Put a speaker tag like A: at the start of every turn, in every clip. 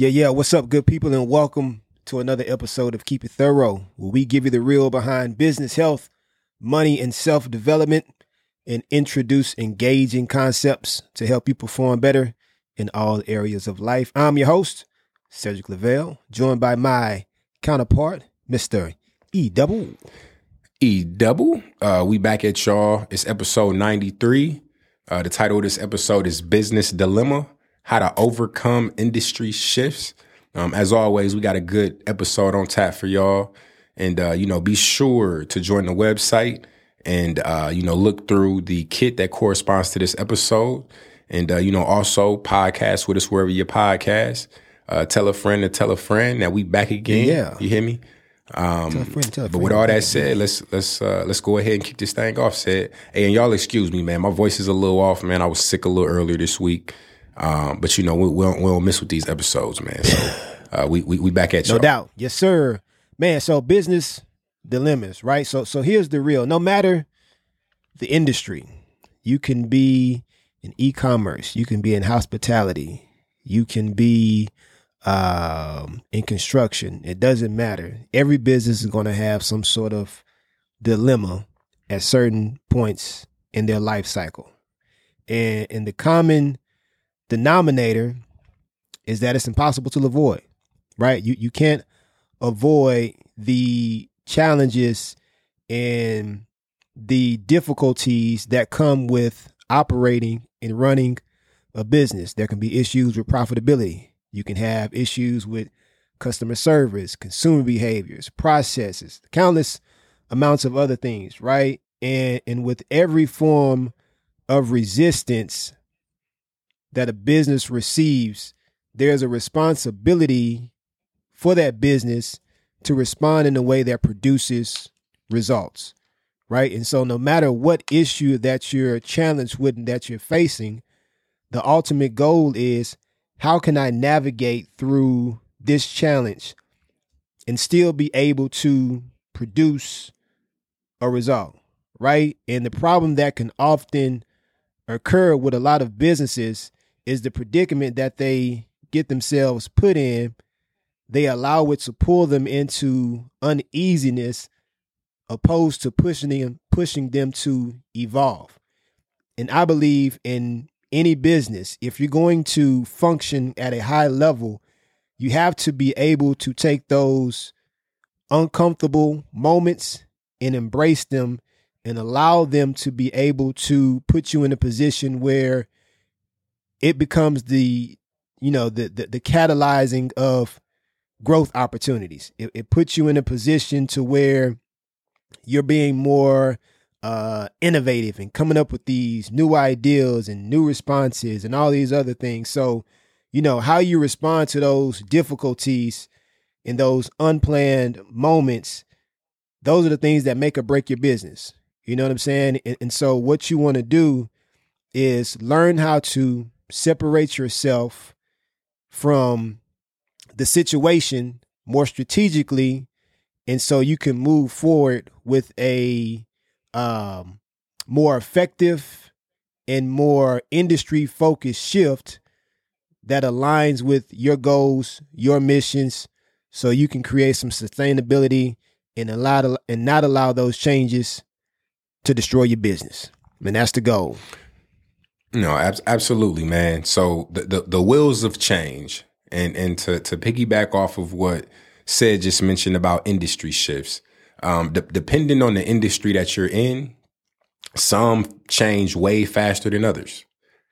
A: Yeah, yeah. What's up, good people, and welcome to another episode of Keep It Thorough, where we give you the real behind business, health, money, and self development, and introduce engaging concepts to help you perform better in all areas of life. I'm your host, Cedric Lavelle, joined by my counterpart, Mr. E Double.
B: E Double. Uh, we back at y'all. It's episode 93. Uh, the title of this episode is Business Dilemma How to Overcome Industry Shifts. Um, as always, we got a good episode on tap for y'all. And, uh, you know, be sure to join the website and, uh, you know, look through the kit that corresponds to this episode. And, uh, you know, also podcast with us wherever you podcast. Uh, tell a friend to tell a friend that we back again.
A: Yeah.
B: You hear me? Um,
A: Tell a friend, tell a
B: but with all that said, let's let's uh, let's go ahead and kick this thing off. Said, hey, and y'all excuse me, man. My voice is a little off, man. I was sick a little earlier this week, um, but you know we, we, don't, we don't miss with these episodes, man. So uh, we, we we back at
A: No
B: y'all.
A: doubt. Yes, sir. Man, so business dilemmas, right? So so here's the real. No matter the industry, you can be in e-commerce, you can be in hospitality, you can be um in construction. It doesn't matter. Every business is going to have some sort of dilemma at certain points in their life cycle. And and the common denominator is that it's impossible to avoid right? You you can't avoid the challenges and the difficulties that come with operating and running a business. There can be issues with profitability. You can have issues with customer service, consumer behaviors, processes, countless amounts of other things, right? And and with every form of resistance that a business receives, there's a responsibility for that business to respond in a way that produces results, right? And so, no matter what issue that you're challenged with and that you're facing, the ultimate goal is how can I navigate through this challenge and still be able to produce a result, right? And the problem that can often occur with a lot of businesses is the predicament that they get themselves put in. They allow it to pull them into uneasiness opposed to pushing them pushing them to evolve. And i believe in any business if you're going to function at a high level you have to be able to take those uncomfortable moments and embrace them and allow them to be able to put you in a position where it becomes the you know the the, the catalyzing of growth opportunities. It, it puts you in a position to where you're being more uh, innovative and coming up with these new ideas and new responses and all these other things. So, you know, how you respond to those difficulties and those unplanned moments, those are the things that make or break your business. You know what I'm saying? And, and so, what you want to do is learn how to separate yourself from the situation more strategically and so you can move forward with a um, more effective and more industry focused shift that aligns with your goals your missions so you can create some sustainability and allow to, and not allow those changes to destroy your business. And that's the goal
B: No, ab- absolutely, man. So the, the the wheels of change, and and to to piggyback off of what said just mentioned about industry shifts. Um, de- depending on the industry that you're in, some change way faster than others.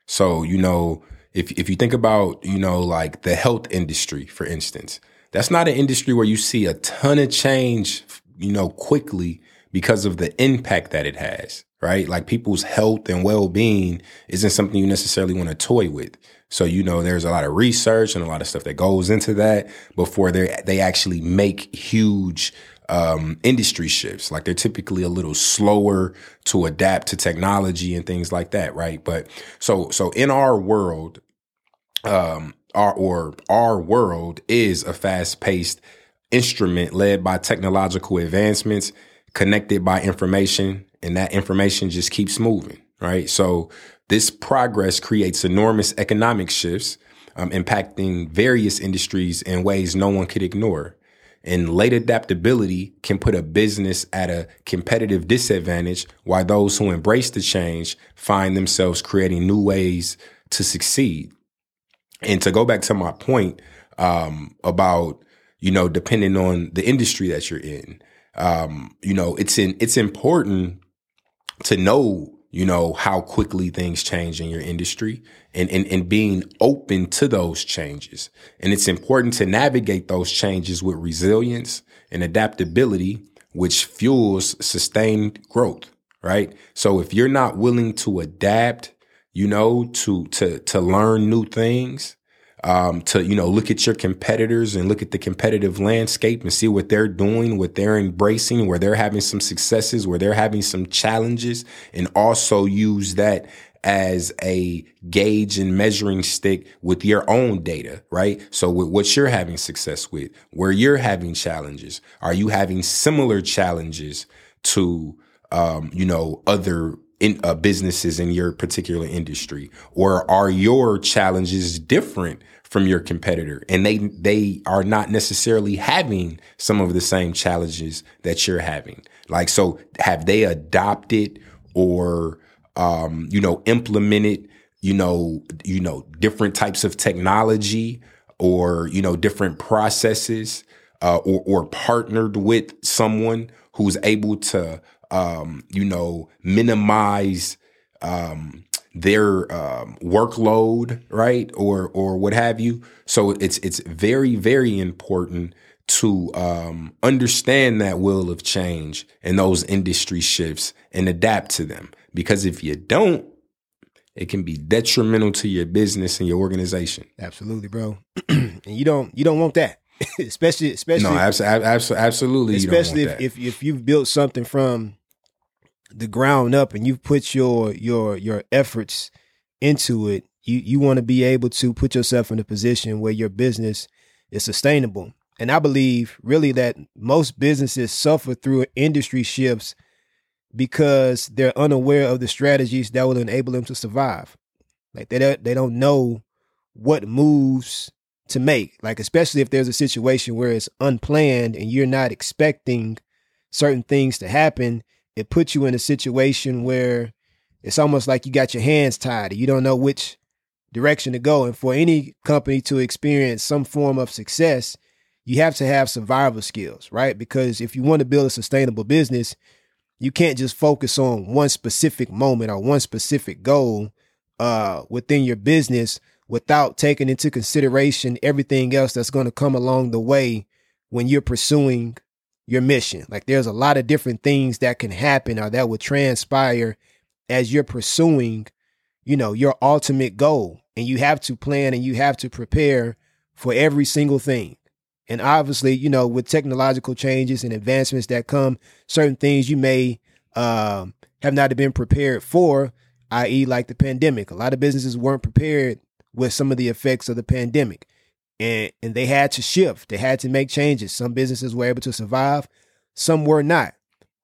B: So you know, if if you think about you know like the health industry, for instance, that's not an industry where you see a ton of change, you know, quickly because of the impact that it has, right? Like people's health and well being isn't something you necessarily want to toy with. So, you know, there's a lot of research and a lot of stuff that goes into that before they they actually make huge um, industry shifts. Like they're typically a little slower to adapt to technology and things like that, right? But so so in our world, um, our or our world is a fast paced instrument led by technological advancements, connected by information, and that information just keeps moving, right? So this progress creates enormous economic shifts. um, impacting various industries in ways no one could ignore. And late adaptability can put a business at a competitive disadvantage while those who embrace the change find themselves creating new ways to succeed. And to go back to my point um, about, you know, depending on the industry that you're in, um, you know, it's in, it's important to know you know, how quickly things change in your industry and, and, and being open to those changes. And it's important to navigate those changes with resilience and adaptability, which fuels sustained growth, right? So if you're not willing to adapt, you know, to, to, to learn new things, um, to you know look at your competitors and look at the competitive landscape and see what they're doing, what they're embracing, where they're having some successes, where they're having some challenges, and also use that as a gauge and measuring stick with your own data, right? So with what you're having success with, where you're having challenges, are you having similar challenges to um, you know other in uh, businesses in your particular industry? Or are your challenges different from your competitor? And they they are not necessarily having some of the same challenges that you're having. Like so have they adopted or um, you know implemented you know you know different types of technology or you know different processes uh, or, or partnered with someone who's able to um, you know, minimize um, their um, workload, right, or or what have you. So it's it's very very important to um, understand that will of change and those industry shifts and adapt to them. Because if you don't, it can be detrimental to your business and your organization.
A: Absolutely, bro. and you don't you don't want that. especially especially
B: no, absolutely, absolutely.
A: Especially if, if if you've built something from the ground up and you've put your your your efforts into it, you you want to be able to put yourself in a position where your business is sustainable. And I believe really that most businesses suffer through industry shifts because they're unaware of the strategies that will enable them to survive. Like they don't, they don't know what moves to make. Like especially if there's a situation where it's unplanned and you're not expecting certain things to happen, it puts you in a situation where it's almost like you got your hands tied. You don't know which direction to go. And for any company to experience some form of success, you have to have survival skills, right? Because if you want to build a sustainable business, you can't just focus on one specific moment or one specific goal uh, within your business without taking into consideration everything else that's going to come along the way when you're pursuing your mission. Like there's a lot of different things that can happen or that will transpire as you're pursuing, you know, your ultimate goal. And you have to plan and you have to prepare for every single thing. And obviously, you know, with technological changes and advancements that come, certain things you may um, have not been prepared for, i.e., like the pandemic. A lot of businesses weren't prepared with some of the effects of the pandemic and and they had to shift. They had to make changes. Some businesses were able to survive, some were not.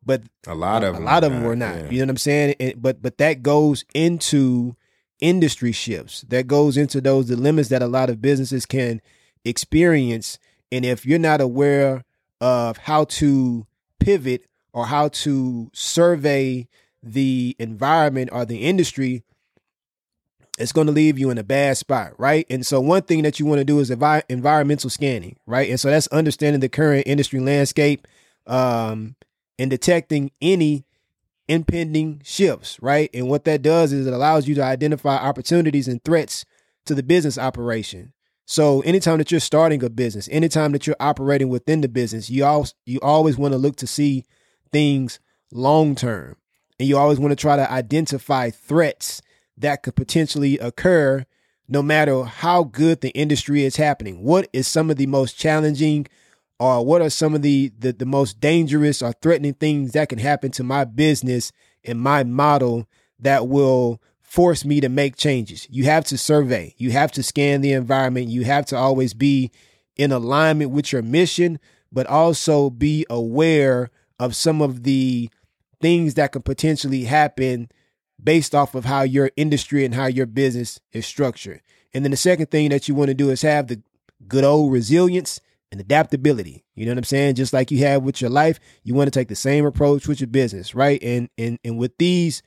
A: But
B: a lot of
A: a them lot of them were not. Yeah. You know what I'm saying? And, but but that goes into industry shifts. That goes into those dilemmas that a lot of businesses can experience. And if you're not aware of how to pivot or how to survey the environment or the industry, it's going to leave you in a bad spot, right? And so one thing that you want to do is envi- environmental scanning, right? And so that's understanding the current industry landscape um, and detecting any impending shifts, right? And what that does is it allows you to identify opportunities and threats to the business operation. So anytime that you're starting a business, anytime that you're operating within the business, you always you always want to look to see things long term. And you always want to try to identify threats that could potentially occur no matter how good the industry is happening. What is some of the most challenging or what are some of the, the, the most dangerous or threatening things that can happen to my business and my model that will force me to make changes? You have to survey, you have to scan the environment, you have to always be in alignment with your mission, but also be aware of some of the things that could potentially happen based off of how your industry and how your business is structured. And then the second thing that you want to do is have the good old resilience and adaptability. You know what I'm saying? Just like you have with your life, you want to take the same approach with your business, right? And and and with these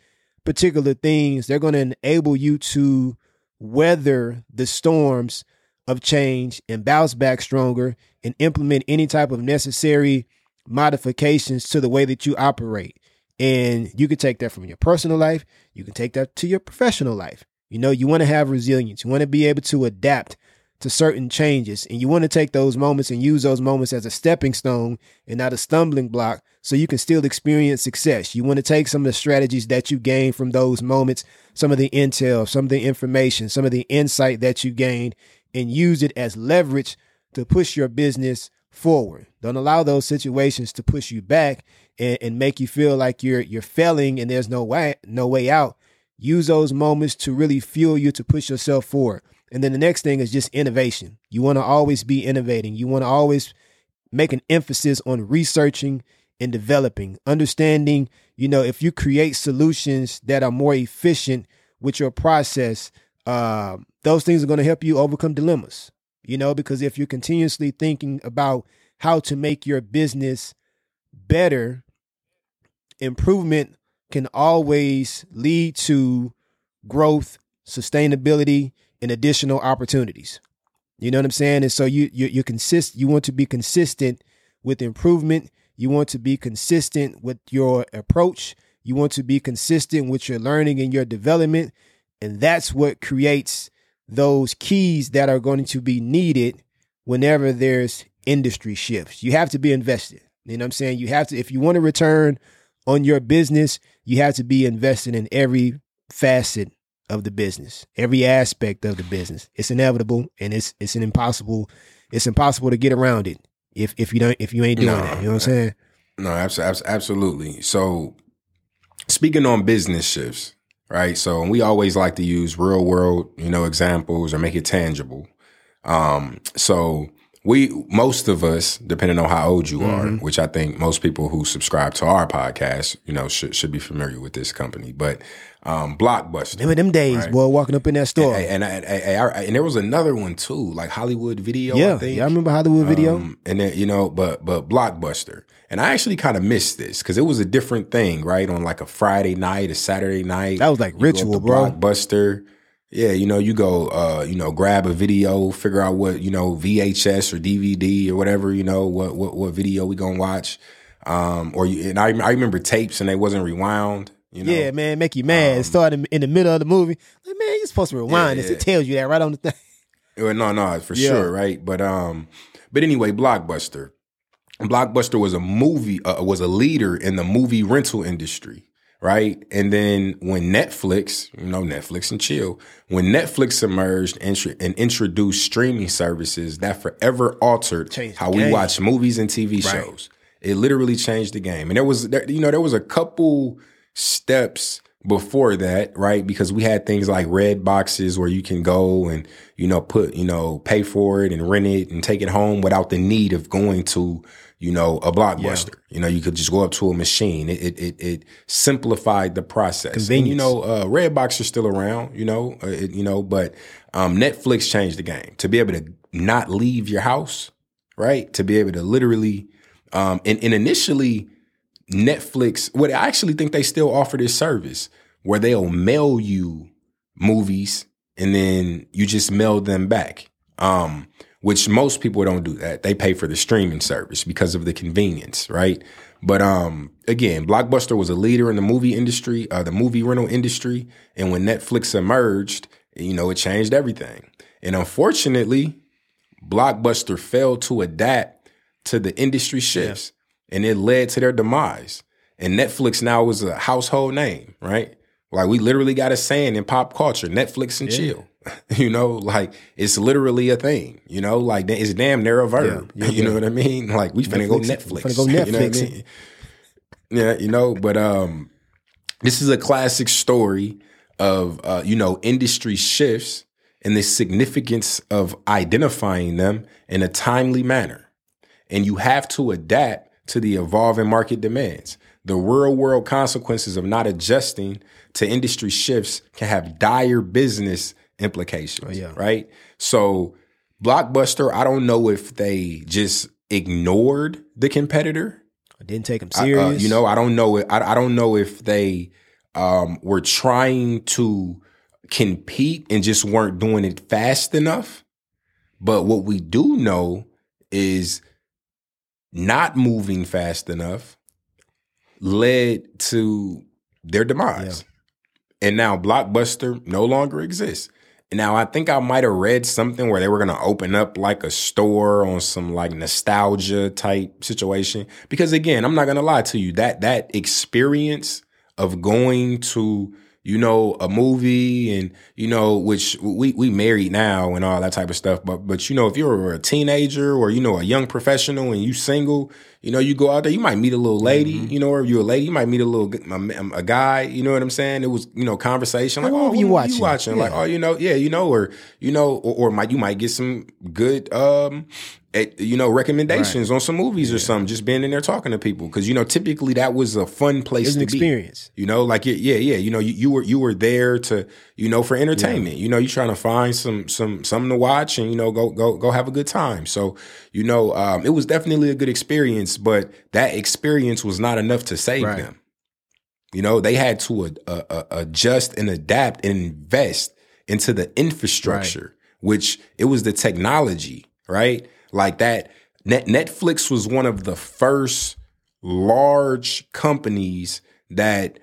A: particular things, they're going to enable you to weather the storms of change and bounce back stronger and implement any type of necessary modifications to the way that you operate. And you can take that from your personal life, you can take that to your professional life. You know, you want to have resilience, you want to be able to adapt to certain changes, and you want to take those moments and use those moments as a stepping stone and not a stumbling block so you can still experience success. You want to take some of the strategies that you gain from those moments, some of the intel, some of the information, some of the insight that you gained, and use it as leverage to push your business forward. Don't allow those situations to push you back and, and make you feel like you're you're failing and there's no way no way out. Use those moments to really fuel you to push yourself forward. And then the next thing is just innovation. You want to always be innovating. You want to always make an emphasis on researching and developing, understanding, you know, if you create solutions that are more efficient with your process, uh, those things are going to help you overcome dilemmas, you know, because if you're continuously thinking about how to make your business better, improvement can always lead to growth, sustainability, and additional opportunities. You know what I'm saying? And so you you you consist you want to be consistent with improvement. You want to be consistent with your approach. You want to be consistent with your learning and your development. And that's what creates those keys that are going to be needed whenever there's industry shifts. You have to be invested. You know what I'm saying? You have to, if you want to return on your business, you have to be invested in every facet of the business, every aspect of the business. It's inevitable and it's it's an impossible it's impossible to get around it if if you don't if you ain't doing no, that. You know what I'm saying?
B: No, absolutely. So speaking on business shifts, right? So we always like to use real world, you know, examples or make it tangible. Um, so we most of us, depending on how old you are, mm-hmm. which I think most people who subscribe to our podcast, you know, should should be familiar with this company. But um, Blockbuster,
A: remember them days, right? boy, walking up in that store,
B: and and, and, and, and there was another one too, like Hollywood Video.
A: Yeah, yeah, I remember Hollywood Video,
B: um, and then you know, but but Blockbuster, and I actually kind of missed this because it was a different thing, right? On like a Friday night, a Saturday night,
A: that was like ritual, bro.
B: Blockbuster yeah, you know, you go, uh, you know, grab a video, figure out what you know, VHS or DVD or whatever, you know, what what what video we gonna watch, um, or you, and I I remember tapes and they wasn't rewound. You know?
A: Yeah, man, make you mad. Um, Start in, the middle of the movie, like man, you're supposed to rewind yeah, this. It tells you that right on the thing.
B: Well, no, no, for yeah. sure, right? But um, but anyway, Blockbuster. Blockbuster was a movie, uh, was a leader in the movie rental industry right? And then when Netflix, you know, Netflix and chill, when Netflix emerged and, and introduced streaming services, that forever altered changed how we watch movies and TV right. shows. It literally changed the game. And there was, there, you know, there was a couple steps before that, right? Because we had things like red boxes where you can go and, you know, put, you know, pay for it and rent it and take it home without the need of going to you know, a blockbuster. Yeah. You know, you could just go up to a machine. It it it, it simplified the process. And, you know, uh, Redbox is still around. You know, uh, it, you know, but um, Netflix changed the game to be able to not leave your house, right? To be able to literally, um, and, and initially, Netflix. What I actually think they still offer this service where they'll mail you movies and then you just mail them back. Um, which most people don't do that. They pay for the streaming service because of the convenience, right? But um, again, Blockbuster was a leader in the movie industry, uh, the movie rental industry, and when Netflix emerged, you know, it changed everything. And unfortunately, Blockbuster failed to adapt to the industry shifts, yeah. and it led to their demise. And Netflix now is a household name, right? Like we literally got a saying in pop culture: Netflix and yeah. chill. You know, like it's literally a thing. You know, like it's damn near a verb. Yeah, yeah, you know what I mean? Like we finna go Netflix.
A: Finna go Netflix. You know I mean?
B: Yeah, you know, but um, this is a classic story of uh, you know industry shifts and the significance of identifying them in a timely manner, and you have to adapt to the evolving market demands. The real world consequences of not adjusting to industry shifts can have dire business implications.
A: Oh, yeah.
B: Right. So Blockbuster, I don't know if they just ignored the competitor.
A: I didn't take him
B: I- uh,
A: serious.
B: you know, I don't know. I, I don't know if they um, were trying to compete and just weren't doing it fast enough. But what we do know is not moving fast enough led to their demise. And now Blockbuster no longer exists. Now I think I might have read something where they were going to open up like a store on some like nostalgia type situation. Because again, I'm not going to lie to you that that experience of going to you know a movie and you know which we we married now and all that type of stuff. But but you know if you're a teenager or you know a young professional and you single you know you go out there you might meet a little lady you know or if you're a lady you might meet a little a, a guy you know what i'm saying? It was you know conversation like oh
A: you watching?
B: watching? Like oh you know yeah you know or you know or, or might you might get some good um eh, you know recommendations on some movies or something just being in there talking to people because you know typically that was a fun place to be
A: experience.
B: you know, like yeah, yeah, yeah. You know, you, you were you were there to, you know, for entertainment. You know, you're trying to find some some something to watch and you know go go go have a good time. So, you know, um, it was definitely a good experience, but that experience was not enough to save
A: Right.
B: them. You know, they had to ad- uh, uh, adjust and adapt and invest into the infrastructure, which it was the technology, right? Like that. Net- Netflix was one of the first large companies that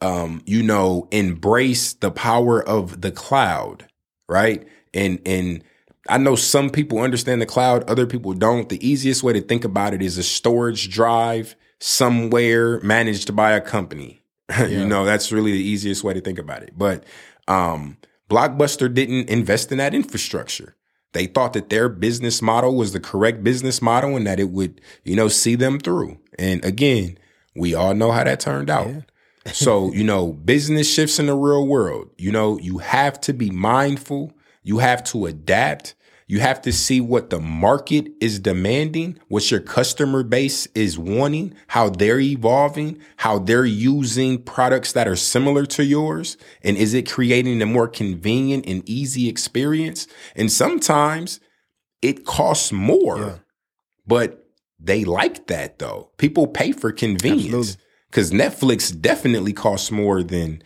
B: um, you know, embrace the power of the cloud, right? And and I know some people understand the cloud, other people don't. The easiest way to think about it is a storage drive somewhere managed by a company.
A: Yeah.
B: you know, that's really the easiest way to think about it. But um, Blockbuster didn't invest in that infrastructure. They thought that their business model was the correct business model and that it would, you know, see them through. And again, we all know how that turned out. so, you know, business shifts in the real world. You know, you have to be mindful. You have to adapt. You have to see what the market is demanding, what your customer base is wanting, how they're evolving, how they're using products that are similar to yours. And is it creating a more convenient and easy experience? And sometimes it costs more,
A: Yeah.
B: but they like that though. People pay for convenience because Netflix definitely costs more than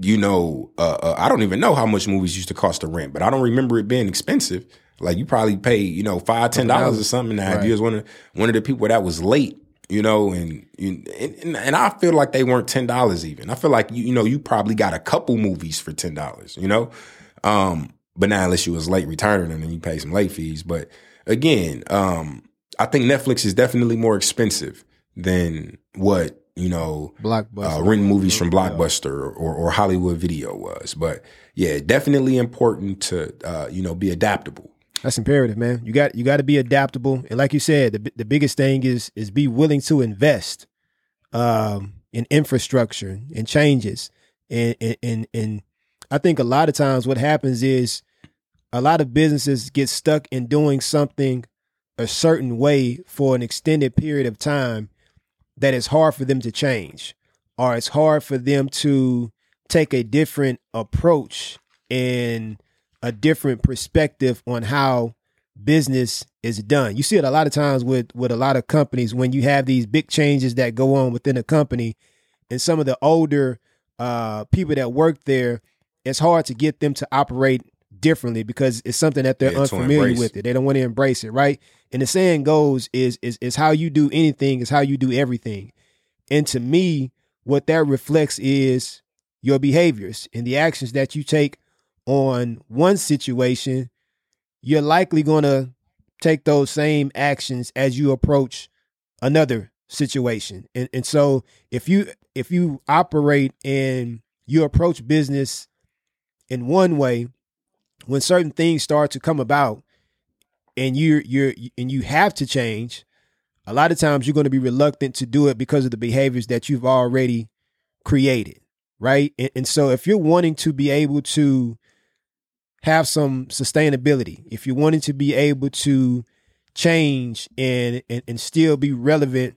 B: you know. Uh, uh, I don't even know how much movies used to cost to rent, but I don't remember it being expensive. Like you probably pay you know five ten dollars or something. Now, if
A: Right.
B: you was one of one of the people that was late, you know, and you, and, and I feel like they weren't ten dollars even. I feel like you you know you probably got a couple movies for ten dollars, you know. Um, but now unless you was late returning and then you pay some late fees. But again, um, I think Netflix is definitely more expensive than what you know
A: Blockbuster.
B: uh, renting movies from Blockbuster or, or Hollywood Video was. But yeah, definitely important to uh, you know be adaptable.
A: That's imperative, man. You got you got to be adaptable, and like you said, the the biggest thing is is be willing to invest um, in infrastructure and changes, and and and, and I think a lot of times what happens is a lot of businesses get stuck in doing something a certain way for an extended period of time that it's hard for them to change, or it's hard for them to take a different approach and a different perspective on how business is done. You see it a lot of times with with a lot of companies when you have these big changes that go on within a company and some of the older uh people that work there, it's hard to get them to operate differently because it's something that they're
B: Yeah,
A: unfamiliar with it. They don't want to embrace it, right? And the saying goes is is is how you do anything is how you do everything. And to me, what that reflects is your behaviors and the actions that you take on one situation, you're likely going to take those same actions as you approach another situation. And and so if you if you operate and you approach business in one way, when certain things start to come about and you're you're and you have to change, a lot of times you're going to be reluctant to do it because of the behaviors that you've already created right and, and so if you're wanting to be able to have some sustainability if you wanted to be able to change and, and and still be relevant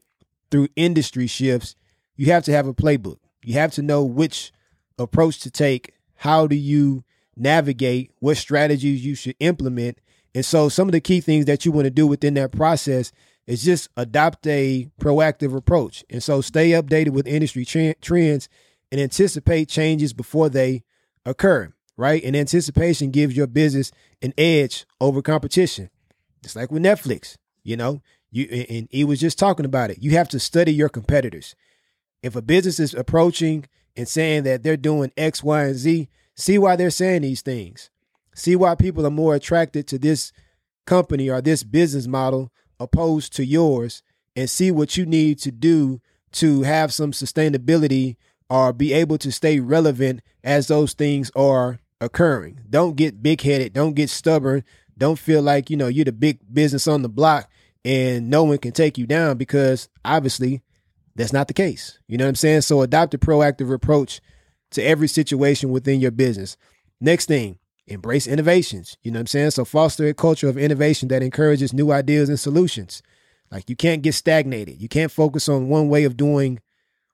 A: through industry shifts you have to have a playbook you have to know which approach to take how do you navigate what strategies you should implement. And so some of the key things that you want to do within that process is just adopt a proactive approach. And so stay updated with industry trends and anticipate changes before they occur, right? And anticipation gives your business an edge over competition. It's like with Netflix, you know, you and he was just talking about it. You have to study your competitors. If a business is approaching and saying that they're doing X, Y, and Z, see why they're saying these things. See why people are more attracted to this company or this business model opposed to yours and see what you need to do to have some sustainability or be able to stay relevant as those things are occurring. Don't get big headed. Don't get stubborn. Don't feel like, you know, you're the big business on the block and no one can take you down because obviously that's not the case. You know what I'm saying? So adopt a proactive approach to every situation within your business. Next thing, embrace innovations. You know what I'm saying? So foster a culture of innovation that encourages new ideas and solutions. Like you can't get stagnated. You can't focus on one way of doing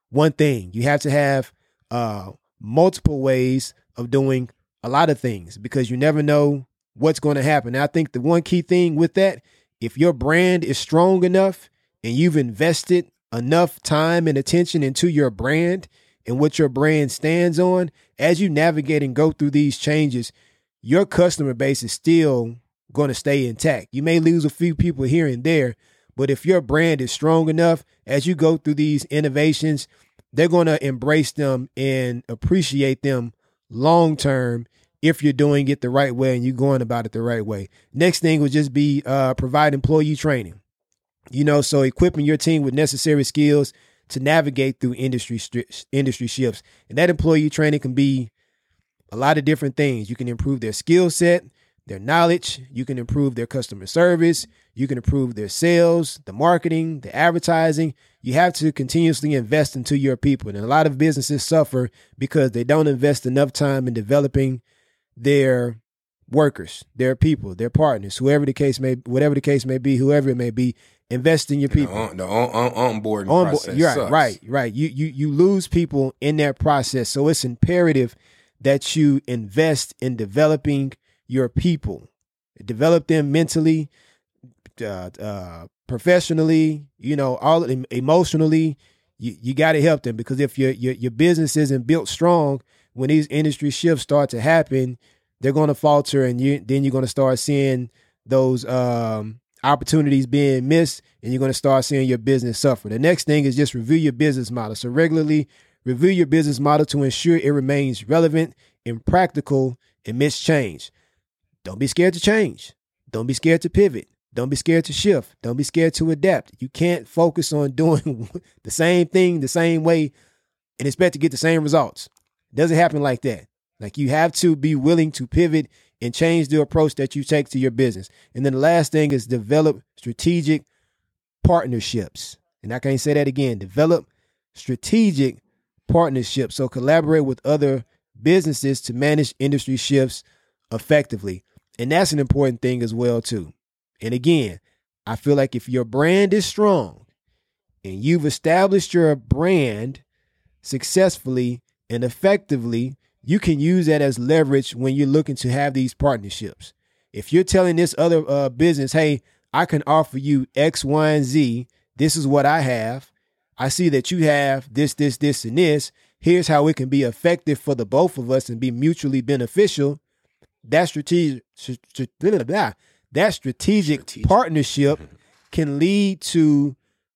A: one thing. You have to have uh, multiple ways of doing a lot of things because you never know what's going to happen. And I think the one key thing with that, if your brand is strong enough and you've invested enough time and attention into your brand and what your brand stands on, as you navigate and go through these changes, your customer base is still going to stay intact. You may lose a few people here and there, but if your brand is strong enough, as you go through these innovations, they're going to embrace them and appreciate them long term if you're doing it the right way and you're going about it the right way. Next thing would just be uh, provide employee training. You know, so equipping your team with necessary skills to navigate through industry industry shifts, and that employee training can be a lot of different things. You can improve their skill set, their knowledge. You can improve their customer service. You can improve their sales, the marketing, the advertising. You have to continuously invest into your people. And a lot of businesses suffer because they don't invest enough time in developing their workers, their people, their partners, whoever the case may, whatever the case may be, whoever it may be. Invest in your people.
B: The, on, the on, on, onboarding on, process.
A: Right,
B: sucks.
A: right, right. You you you lose people in that process, so it's imperative that you invest in developing your people, develop them mentally, uh, uh, professionally, you know, all emotionally. You, you got to help them because if your, your your business isn't built strong, when these industry shifts start to happen, they're going to falter, and you then you're going to start seeing those um, opportunities being missed, and you're going to start seeing your business suffer. The next thing is just review your business model. So regularly review your business model to ensure it remains relevant and practical amidst change. Don't be scared to change. Don't be scared to pivot. Don't be scared to shift. Don't be scared to adapt. You can't focus on doing the same thing the same way and expect to get the same results. Doesn't happen like that. Like you have to be willing to pivot and change the approach that you take to your business. And then the last thing is develop strategic partnerships. And I can't say that again. Develop strategic partnerships. So collaborate with other businesses to manage industry shifts effectively. And that's an important thing as well too. And again, I feel like if your brand is strong and you've established your brand successfully and effectively, you can use that as leverage when you're looking to have these partnerships. If you're telling this other uh, business, hey, I can offer you X, Y, and Z, this is what I have. I see that you have this, this, this, and this. Here's how it can be effective for the both of us and be mutually beneficial that strategic that strategic, strategic. partnership can lead to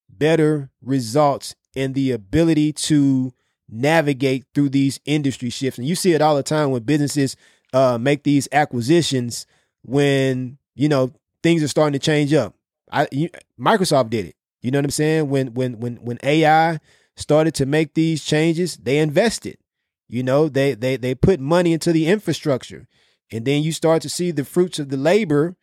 A: better results and the ability to navigate through these industry shifts. And you see it all the time when businesses uh, make these acquisitions when you know things are starting to change up. I you, Microsoft did it. You know what I'm saying? When when when when AI started to make these changes, they invested. You know, they they they put money into the infrastructure. And then you start to see the fruits of the labor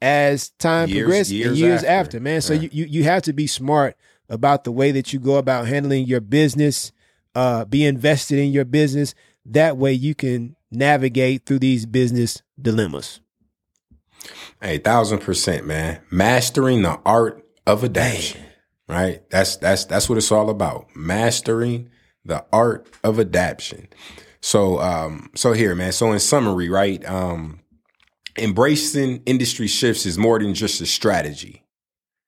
A: as time years, progresses years and years after, after man. So yeah. you, you you have to be smart about the way that you go about handling your business, uh, be invested in your business. That way you can navigate through these business dilemmas.
B: Hey, thousand percent, man. Mastering the art of adaptation. Man. Right? That's that's that's what it's all about. Mastering the art of adaptation. So, um, so here, man. So in summary, right? Um, embracing industry shifts is more than just a strategy.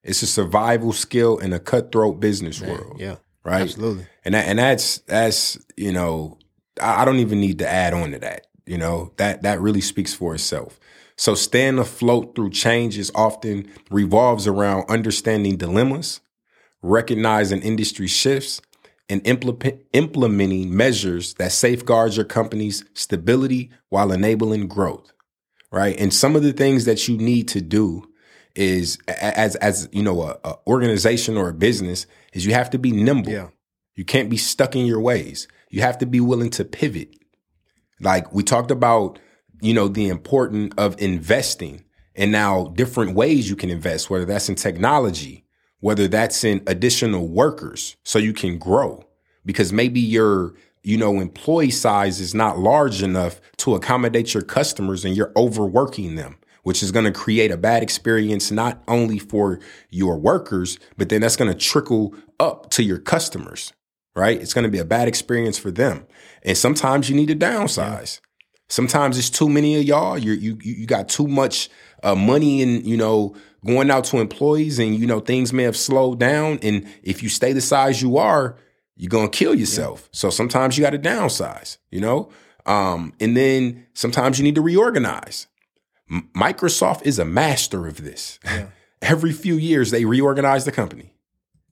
B: It's a survival skill in a cutthroat business
A: Man,
B: world.
A: Yeah,
B: Right.
A: absolutely.
B: And that, and that's that's you know I, I don't even need to add on to that. You know that that really speaks for itself. So staying afloat through changes often revolves around understanding dilemmas, recognizing industry shifts, and implement, implementing measures that safeguard your company's stability while enabling growth. Right, and some of the things that you need to do is as as you know a, a organization or a business is you have to be nimble.
A: Yeah.
B: You can't be stuck in your ways. You have to be willing to pivot. Like we talked about, you know, the importance of investing and now different ways you can invest, whether that's in technology, whether that's in additional workers so you can grow because maybe your, you know, employee size is not large enough to accommodate your customers and you're overworking them which is going to create a bad experience not only for your workers, but then that's going to trickle up to your customers, right? It's going to be a bad experience for them. And sometimes you need to downsize. Sometimes it's too many of y'all. You're, you you got too much uh, money and you know going out to employees, and you know things may have slowed down. And if you stay the size you are, you're gonna kill yourself. So sometimes you got to downsize. You know, um, and then sometimes you need to reorganize. M- Microsoft is a master of this. Every few years, they reorganize the company.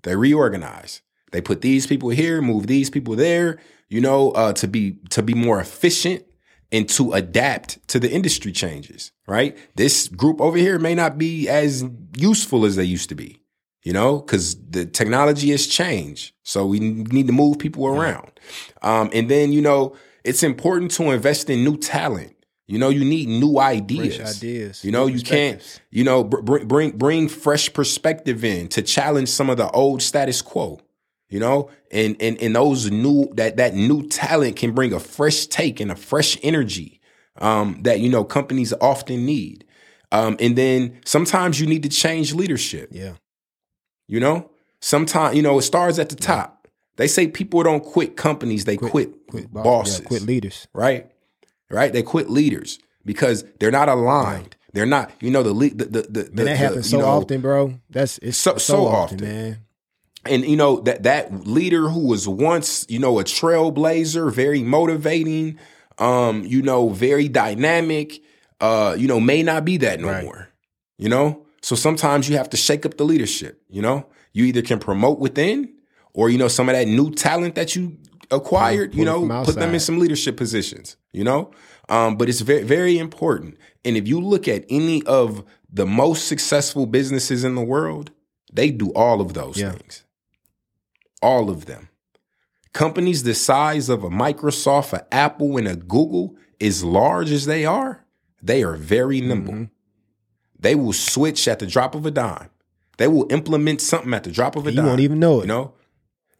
B: They reorganize. They put these people here, move these people there. You know, uh, to be to be more efficient and to adapt to the industry changes. Right. This group over here may not be as useful as they used to be. You know, because the technology has changed, so we need to move people around. Um, and then you know, it's important to invest in new talent. You know, you need new ideas.
A: Fresh ideas,
B: You know, you can't, you know, bring bring bring fresh perspective in to challenge some of the old status quo. You know, and and and those new that that new talent can bring a fresh take and a fresh energy um, that you know companies often need. Um, and then sometimes you need to change leadership.
A: Yeah,
B: You know, sometimes you know it starts at the top. They say people don't quit companies; they quit,
A: quit boss-
B: bosses
A: yeah, quit leaders.
B: right? Right? They quit leaders because they're not aligned. They're not, you know, the le- the the, the,
A: Man,
B: the-
A: that happens so
B: know,
A: often, bro. That's it's
B: So-
A: so,
B: so
A: often,
B: often.
A: man.
B: And you know that that leader who was once, you know, a trailblazer, very motivating, um, you know, very dynamic, uh, you know, may not be that no
A: Right.
B: more. You know? So sometimes you have to shake up the leadership, you know? You either can promote within or you know some of that new talent that you acquired, you know, put them in some leadership positions, you know? Um, but it's very very important. And if you look at any of the most successful businesses in the world, they do all of those
A: Yeah.
B: things. All of them. Companies the size of a Microsoft, a Apple, and a Google, as large as they are, they are very nimble.
A: Mm-hmm.
B: They will switch at the drop of a dime. They will implement something at the drop of a dime.
A: You won't even know it.
B: You know?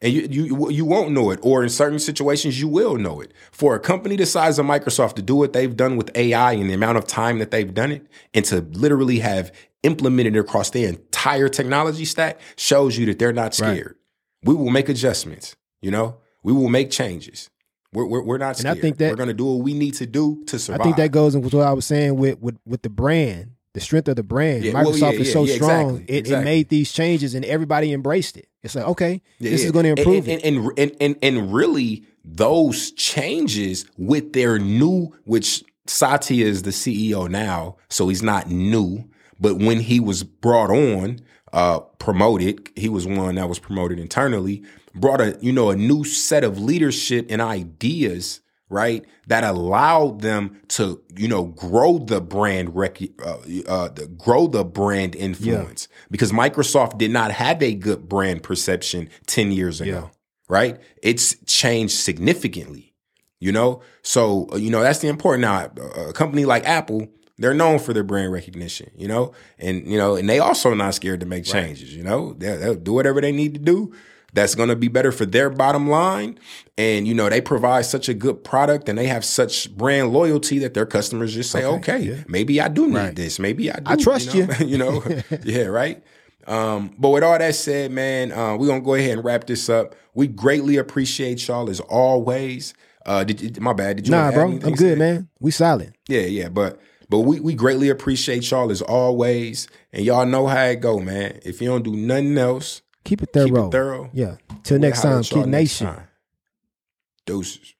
B: And you, you you won't know it, or in certain situations you will know it. For a company the size of Microsoft to do what they've done with AI and the amount of time that they've done it, and to literally have implemented it across their entire technology stack, shows you that they're not
A: Right.
B: scared. We will make adjustments. You know, we will make changes. We're we're, we're not scared.
A: And I think that-
B: we're going to do what we need to do to survive.
A: I think that goes into what I was saying with with with the brand, the strength of the brand.
B: Yeah, well,
A: Microsoft
B: yeah,
A: is so
B: yeah,
A: strong;
B: exactly,
A: it, it made these changes, and everybody embraced it. It's like, okay, this is going to improve
B: and,
A: it.
B: And, and and and really, those changes with their new, which Satya is the CEO now, so he's not new. But when he was brought on, uh, promoted, he was one that was promoted internally. Brought a you know a new set of leadership and ideas, right? That allowed them to you know grow the brand rec- uh, uh, the, grow the brand influence because Microsoft did not have a good brand perception ten years ago,
A: Yeah.
B: right? It's changed significantly, you know. So uh, you know that's the important. Now, a a company like Apple. They're known for their brand recognition, you know, and you know, and they also not scared to make changes. You know, they'll, they'll do whatever they need to do that's going to be better for their bottom line. And, you know, they provide such a good product and they have such brand loyalty that their customers just say, okay, okay
A: yeah.
B: maybe I do need
A: right.
B: this. Maybe I do.
A: I trust
B: you. Know? You. you know, yeah, right. Um, but with all that said, man, uh, we're going to go ahead and wrap this up. We greatly appreciate y'all as always. Uh, my bad. Did you?
A: Nah, bro. I'm good, man. We solid.
B: Yeah, yeah. But but we, we greatly appreciate y'all as always. And y'all know how it go, man. If you don't do nothing else,
A: Keep it thorough.
B: Keep it thorough.
A: Yeah. Till next time, Kid Nation.
B: Deuces.